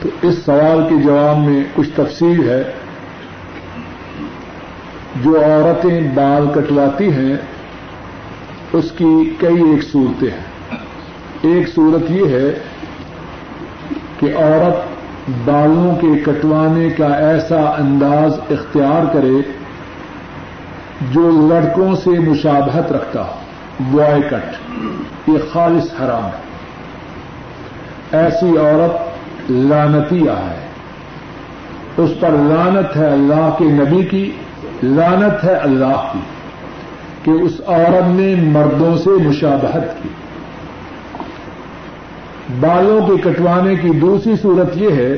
A: تو اس سوال کے جواب میں کچھ تفصیل ہے جو عورتیں بال کٹواتی ہیں اس کی کئی ایک صورتیں ہیں ایک صورت یہ ہے کہ عورت بالوں کے کٹوانے کا ایسا انداز اختیار کرے جو لڑکوں سے مشابہت رکھتا بوائے کٹ یہ خالص حرام ہے ایسی عورت لانتی ہے اس پر لانت ہے اللہ کے نبی کی لانت ہے اللہ کی کہ اس عورت نے مردوں سے مشابہت کی بالوں کے کٹوانے کی دوسری صورت یہ ہے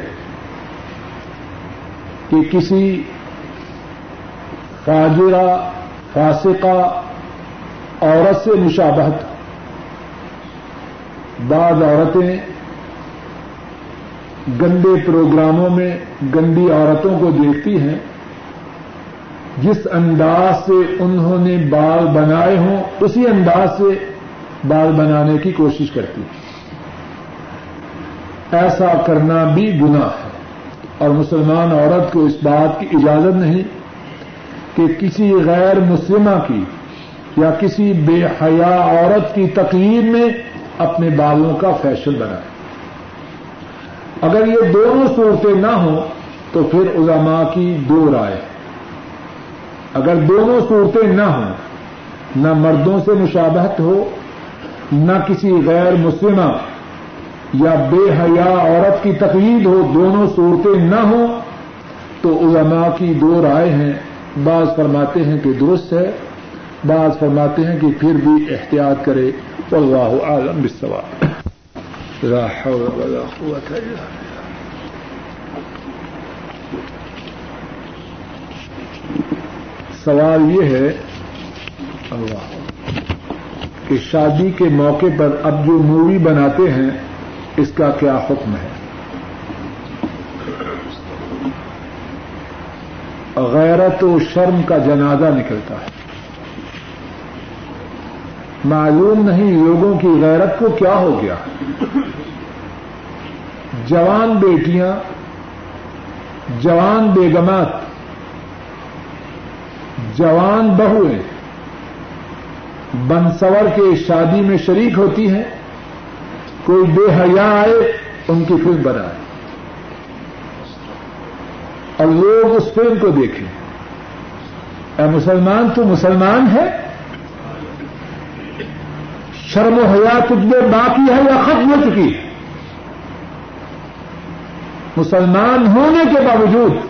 A: کہ کسی فاجرہ فاسقہ عورت سے مشابہت بعض عورتیں گندے پروگراموں میں گندی عورتوں کو دیکھتی ہیں جس انداز سے انہوں نے بال بنائے ہوں اسی انداز سے بال بنانے کی کوشش کرتی ہیں ایسا کرنا بھی گناہ ہے اور مسلمان عورت کو اس بات کی اجازت نہیں کہ کسی غیر مسلمہ کی یا کسی بے حیا عورت کی تقریب میں اپنے بالوں کا فیشن بنائے اگر یہ دونوں صورتیں نہ ہوں تو پھر علماء کی دو رائے اگر دونوں صورتیں نہ ہوں نہ مردوں سے مشابہت ہو نہ کسی غیر مسلمہ یا بے حیا عورت کی تقلید ہو دونوں صورتیں نہ ہوں تو علماء کی دو رائے ہیں بعض فرماتے ہیں کہ درست ہے بعض فرماتے ہیں کہ پھر بھی احتیاط کرے اللہ عالم بس سوال سوال یہ ہے کہ شادی کے موقع پر اب جو مووی بناتے ہیں اس کا کیا حکم ہے غیرت و شرم کا جنازہ نکلتا ہے معلوم نہیں لوگوں کی غیرت کو کیا ہو گیا جوان بیٹیاں جوان بیگمات جوان بہویں بنسور کے شادی میں شریک ہوتی ہیں کوئی بے حیا آئے ان کی فلم بنا اور لوگ اس فلم کو دیکھیں اے مسلمان تو مسلمان ہے شرم و حیا تجھ میں باقی ہے یا ختم ہو چکی مسلمان ہونے کے باوجود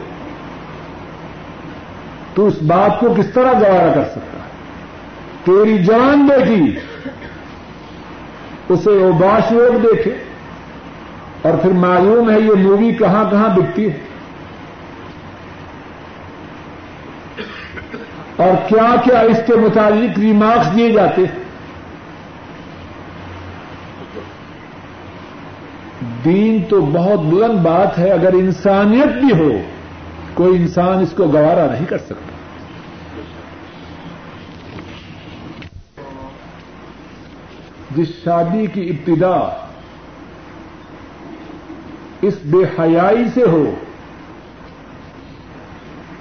A: تو اس بات کو کس طرح گوارا کر سکتا ہے تیری جان بیٹی اسے اوباش لوگ دیکھے اور پھر معلوم ہے یہ مووی کہاں کہاں بکتی ہے اور کیا کیا اس کے متعلق ریمارکس دیے جاتے ہیں دین تو بہت بلند بات ہے اگر انسانیت بھی ہو کوئی انسان اس کو گوارا نہیں کر سکتا جس شادی کی ابتدا اس بے حیائی سے ہو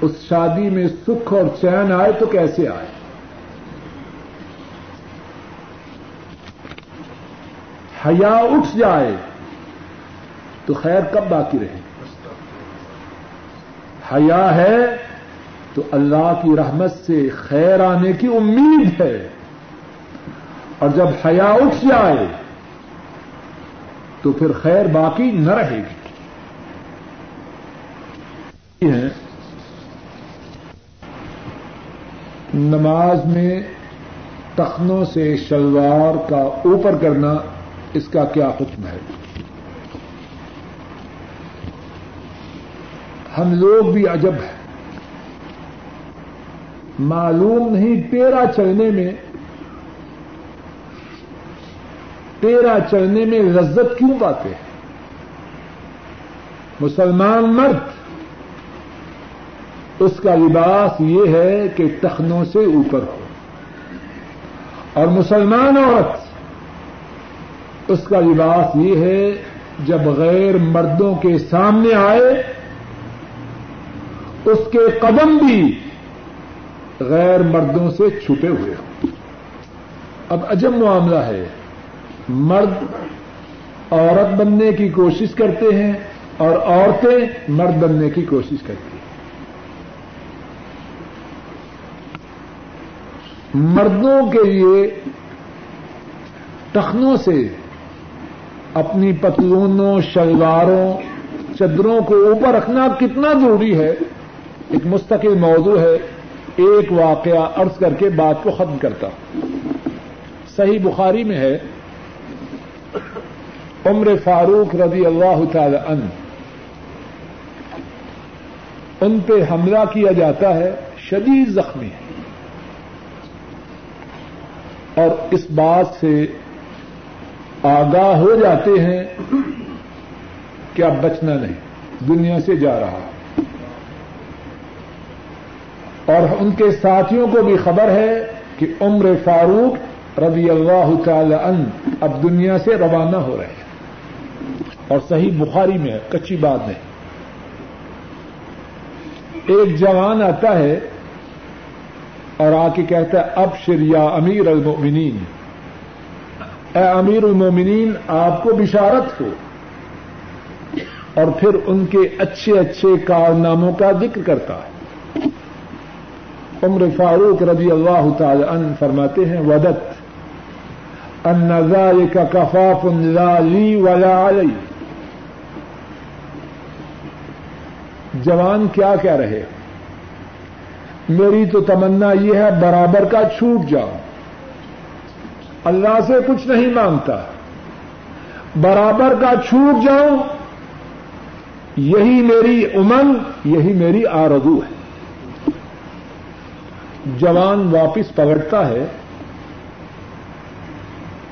A: اس شادی میں سکھ اور چین آئے تو کیسے آئے حیا اٹھ جائے تو خیر کب باقی رہے حیا ہے تو اللہ کی رحمت سے خیر آنے کی امید ہے اور جب حیا اٹھ جائے تو پھر خیر باقی نہ رہے گی نماز میں تخنوں سے شلوار کا اوپر کرنا اس کا کیا حکم ہے ہم لوگ بھی عجب ہیں معلوم نہیں پیرا چلنے میں تیرا چڑھنے میں لذت کیوں پاتے ہیں مسلمان مرد اس کا لباس یہ ہے کہ تخنوں سے اوپر ہو اور مسلمان عورت اس کا لباس یہ ہے جب غیر مردوں کے سامنے آئے اس کے قدم بھی غیر مردوں سے چھپے ہوئے ہوں اب عجب معاملہ ہے مرد عورت بننے کی کوشش کرتے ہیں اور عورتیں مرد بننے کی کوشش کرتی ہیں مردوں کے لیے ٹخنوں سے اپنی پتلونوں شلواروں چدروں کو اوپر رکھنا کتنا ضروری ہے ایک مستقل موضوع ہے ایک واقعہ عرض کر کے بات کو ختم کرتا صحیح بخاری میں ہے عمر فاروق رضی اللہ تعالی ان پہ حملہ کیا جاتا ہے شدید زخمی ہے اور اس بات سے آگاہ ہو جاتے ہیں کہ اب بچنا نہیں دنیا سے جا رہا اور ان کے ساتھیوں کو بھی خبر ہے کہ عمر فاروق رضی اللہ تعالی ان اب دنیا سے روانہ ہو رہے ہیں اور صحیح بخاری میں کچی بات نہیں ایک جوان آتا ہے اور آ کے کہتا ہے اب شریا امیر المومنین اے امیر المومنین آپ کو بشارت ہو اور پھر ان کے اچھے اچھے کارناموں کا ذکر کرتا ہے عمر فاروق رضی اللہ تعالی عنہ فرماتے ہیں ودت کا ولا علي جوان کیا کہہ رہے میری تو تمنا یہ ہے برابر کا چھوٹ جاؤ اللہ سے کچھ نہیں مانگتا برابر کا چھوٹ جاؤ یہی میری امنگ یہی میری آردو ہے جوان واپس پکڑتا ہے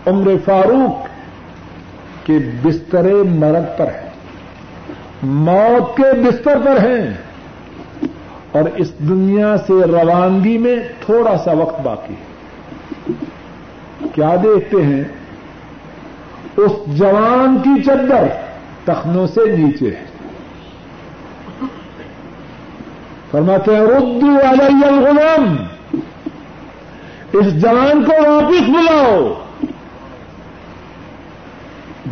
A: عمر فاروق کے بستر مرد پر ہیں موت کے بستر پر ہیں اور اس دنیا سے روانگی میں تھوڑا سا وقت باقی ہے کیا دیکھتے ہیں اس جوان کی چدر تخنوں سے نیچے ہے فرماتے ہیں اردو والا الغلام اس جوان کو واپس بلاؤ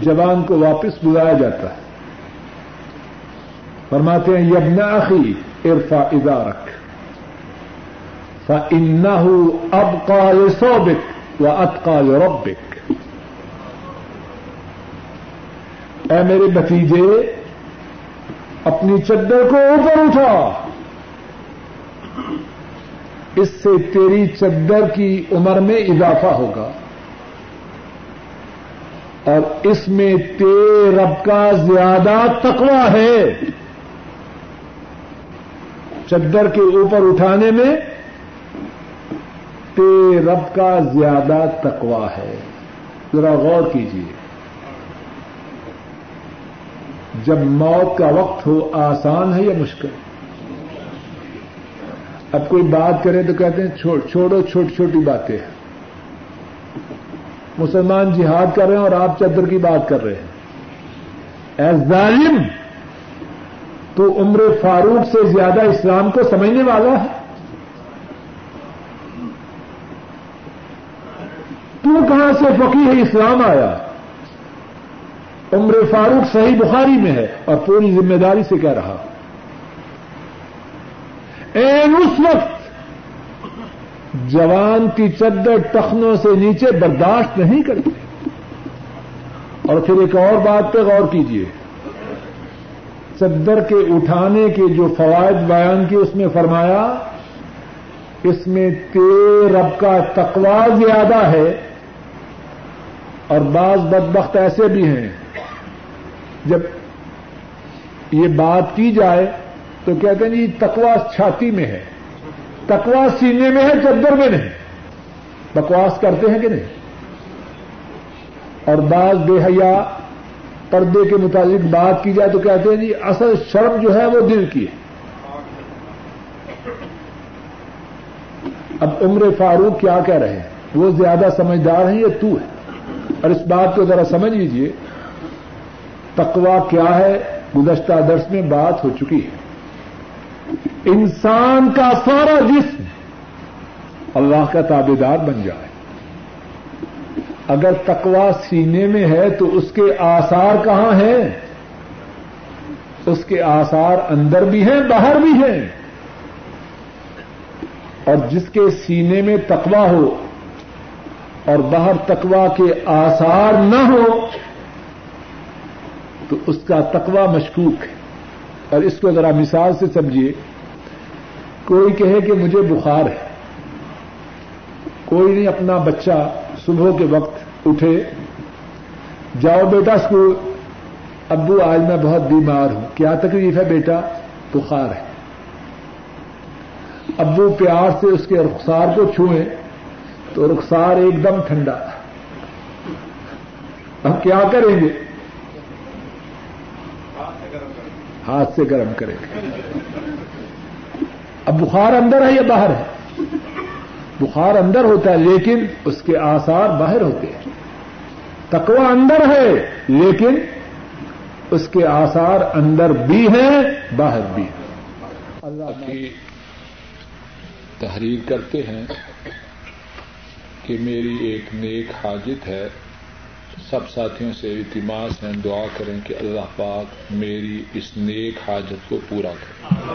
A: جوان کو واپس بلایا جاتا ہے فرماتے ہیں یبنا یبناخی ارفا ادارک ان اب کا سوبک و اب کا یوربک اے میرے بتیجے اپنی چدر کو اوپر اٹھا اس سے تیری چدر کی عمر میں اضافہ ہوگا اور اس میں رب کا زیادہ تکوا ہے چدر کے اوپر اٹھانے میں رب کا زیادہ تکوا ہے ذرا غور کیجیے جب موت کا وقت ہو آسان ہے یا مشکل اب کوئی بات کرے تو کہتے ہیں چھوڑو چھوٹی چھوٹی باتیں ہیں مسلمان جہاد کر رہے ہیں اور آپ چدر کی بات کر رہے ہیں ایز ظالم تو عمر فاروق سے زیادہ اسلام کو سمجھنے والا ہے تو کہاں سے فقیر ہے اسلام آیا عمر فاروق صحیح بخاری میں ہے اور پوری ذمہ داری سے کہہ رہا اس وقت جوان کی چدر ٹخنوں سے نیچے برداشت نہیں کرتے اور پھر ایک اور بات پہ غور کیجیے چدر کے اٹھانے کے جو فوائد بیان کیے اس میں فرمایا اس میں تیر رب کا تقوا زیادہ ہے اور بعض بدبخت ایسے بھی ہیں جب یہ بات کی جائے تو کہتے ہیں جی تقوا چھاتی میں ہے تکوا سینے میں ہے چدر میں نہیں بکواس کرتے ہیں کہ نہیں اور بعض بے حیا پردے کے متعلق بات کی جائے تو کہتے ہیں جی اصل شرم جو ہے وہ دل کی ہے اب عمر فاروق کیا کہہ رہے ہیں وہ زیادہ سمجھدار ہیں یہ تو ہے اور اس بات کو ذرا سمجھ لیجیے تقوا کیا ہے گزشتہ درس میں بات ہو چکی ہے انسان کا سارا جسم اللہ کا تابے دار بن جائے اگر تقوا سینے میں ہے تو اس کے آسار کہاں ہیں اس کے آسار اندر بھی ہیں باہر بھی ہیں اور جس کے سینے میں تقوا ہو اور باہر تقوا کے آسار نہ ہو تو اس کا تقوا مشکوک ہے اور اس کو ذرا مثال سے سمجھیے کوئی کہے کہ مجھے بخار ہے کوئی نہیں اپنا بچہ صبح کے وقت اٹھے جاؤ بیٹا اسکول ابو آج میں بہت بیمار ہوں کیا تکلیف ہے بیٹا بخار ہے ابو پیار سے اس کے رخسار کو چھوئیں تو رخسار ایک دم ٹھنڈا ہم کیا کریں گے ہاتھ سے گرم کرے اب بخار اندر ہے یا باہر ہے بخار اندر ہوتا ہے لیکن اس کے آثار باہر ہوتے ہیں تکوا اندر ہے لیکن اس کے آثار اندر بھی ہیں باہر بھی اللہ کی تحریر کرتے ہیں کہ میری ایک نیک حاجت ہے سب ساتھیوں سے اتماس ہیں دعا کریں کہ اللہ پاک میری اس نیک حاجت کو پورا کرے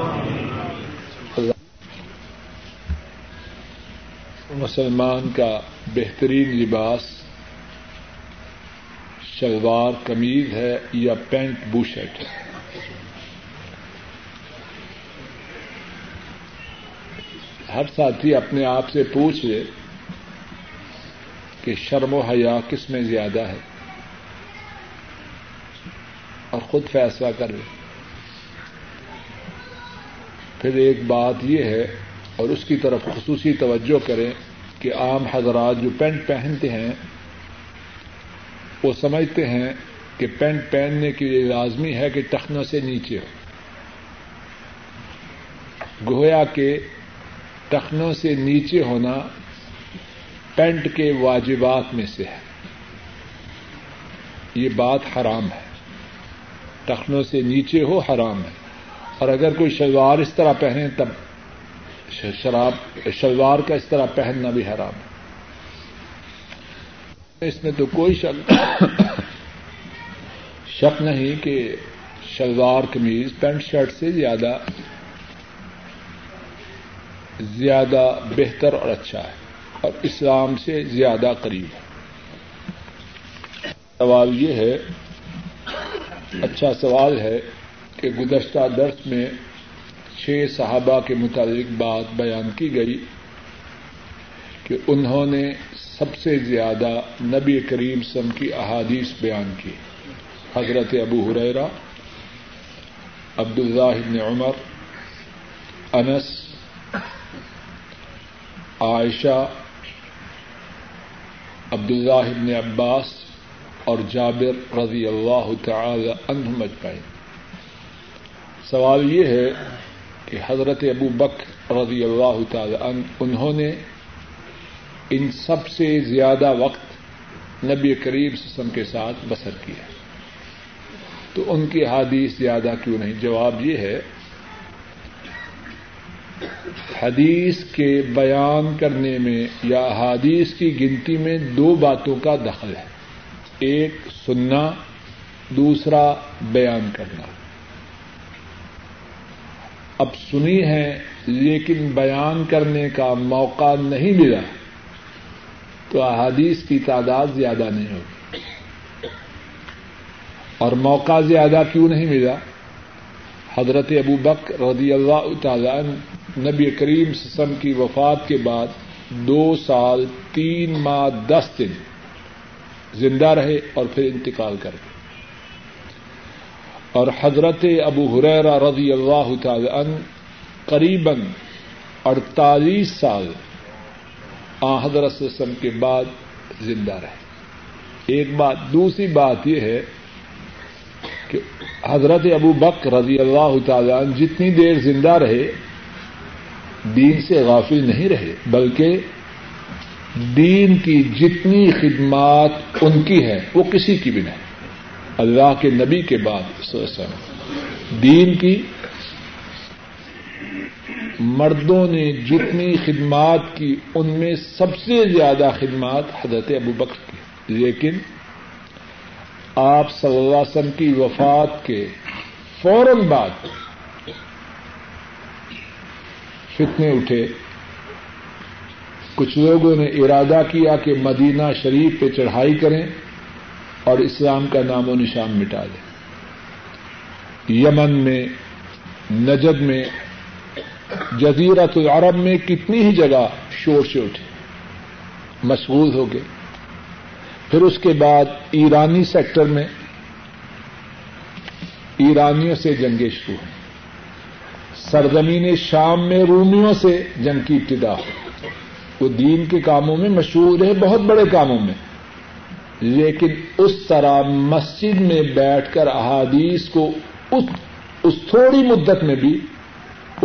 A: مسلمان کا بہترین لباس شلوار قمیض ہے یا پینٹ بو شرٹ ہے ہر ساتھی اپنے آپ سے پوچھ لے کہ شرم و حیا کس میں زیادہ ہے اور خود فیصلہ لیں پھر ایک بات یہ ہے اور اس کی طرف خصوصی توجہ کریں کہ عام حضرات جو پینٹ پہنتے ہیں وہ سمجھتے ہیں کہ پینٹ پہننے کے لیے لازمی ہے کہ ٹخنوں سے نیچے ہو گویا کے ٹخنوں سے نیچے ہونا پینٹ کے واجبات میں سے ہے یہ بات حرام ہے ٹخنوں سے نیچے ہو حرام ہے اور اگر کوئی شلوار اس طرح پہنے تب شراب شلوار کا اس طرح پہننا بھی حرام ہے اس میں تو کوئی شک شک نہیں کہ شلوار قمیض پینٹ شرٹ سے زیادہ زیادہ بہتر اور اچھا ہے اور اسلام سے زیادہ قریب ہے سوال یہ ہے اچھا سوال ہے کہ گزشتہ درس میں چھ صحابہ کے متعلق بات بیان کی گئی کہ انہوں نے سب سے زیادہ نبی کریم سم کی احادیث بیان کی حضرت ابو حریرا عبد اللہ نے عمر انس عائشہ عبداللہ عباس اور جابر رضی اللہ تعالی عنہ مجمعین سوال یہ ہے کہ حضرت ابو بک رضی اللہ تعالی انہوں نے ان سب سے زیادہ وقت نبی کریم سسم کے ساتھ بسر کیا تو ان کی حادیث زیادہ کیوں نہیں جواب یہ ہے حدیث کے بیان کرنے میں یا حادیث کی گنتی میں دو باتوں کا دخل ہے ایک سننا دوسرا بیان کرنا اب سنی ہے لیکن بیان کرنے کا موقع نہیں ملا تو احادیث کی تعداد زیادہ نہیں ہوگی اور موقع زیادہ کیوں نہیں ملا حضرت ابو بک رضی اللہ تعالی نبی کریم سسم کی وفات کے بعد دو سال تین ماہ دس دن زندہ رہے اور پھر انتقال کر گئے اور حضرت ابو حریرا رضی اللہ تعالی قریب اڑتالیس سال آ حضرت سسم کے بعد زندہ رہے ایک بات دوسری بات یہ ہے کہ حضرت ابو بک رضی اللہ تعالی جتنی دیر زندہ رہے دین سے غافل نہیں رہے بلکہ دین کی جتنی خدمات ان کی ہے وہ کسی کی بھی نہیں اللہ کے نبی کے بعد دین کی مردوں نے جتنی خدمات کی ان میں سب سے زیادہ خدمات حضرت ابو بکر کی لیکن آپ صلی اللہ علیہ وسلم کی وفات کے فوراً بعد فتنے اٹھے کچھ لوگوں نے ارادہ کیا کہ مدینہ شریف پہ چڑھائی کریں اور اسلام کا نام و نشان مٹا دیں یمن میں نجد میں جزیرت العرب میں کتنی ہی جگہ شور سے اٹھے مشغول ہو گئے پھر اس کے بعد ایرانی سیکٹر میں ایرانیوں سے جنگیں شروع ہیں سرزمین شام میں رومیوں سے جنگ کی ابتدا ہو وہ دین کے کاموں میں مشہور ہے بہت بڑے کاموں میں لیکن اس طرح مسجد میں بیٹھ کر احادیث کو اس اس تھوڑی مدت میں بھی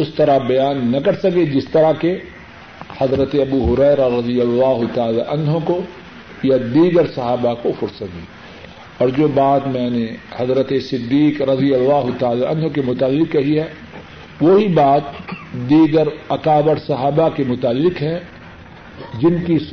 A: اس طرح بیان نہ کر سکے جس طرح کے حضرت ابو حریر رضی اللہ تعالی انہوں کو یا دیگر صحابہ کو فرصت دی اور جو بات میں نے حضرت صدیق رضی اللہ تعالی عنہ کے متعلق کہی ہے وہی بات دیگر اکابر صحابہ کے متعلق ہے جن کی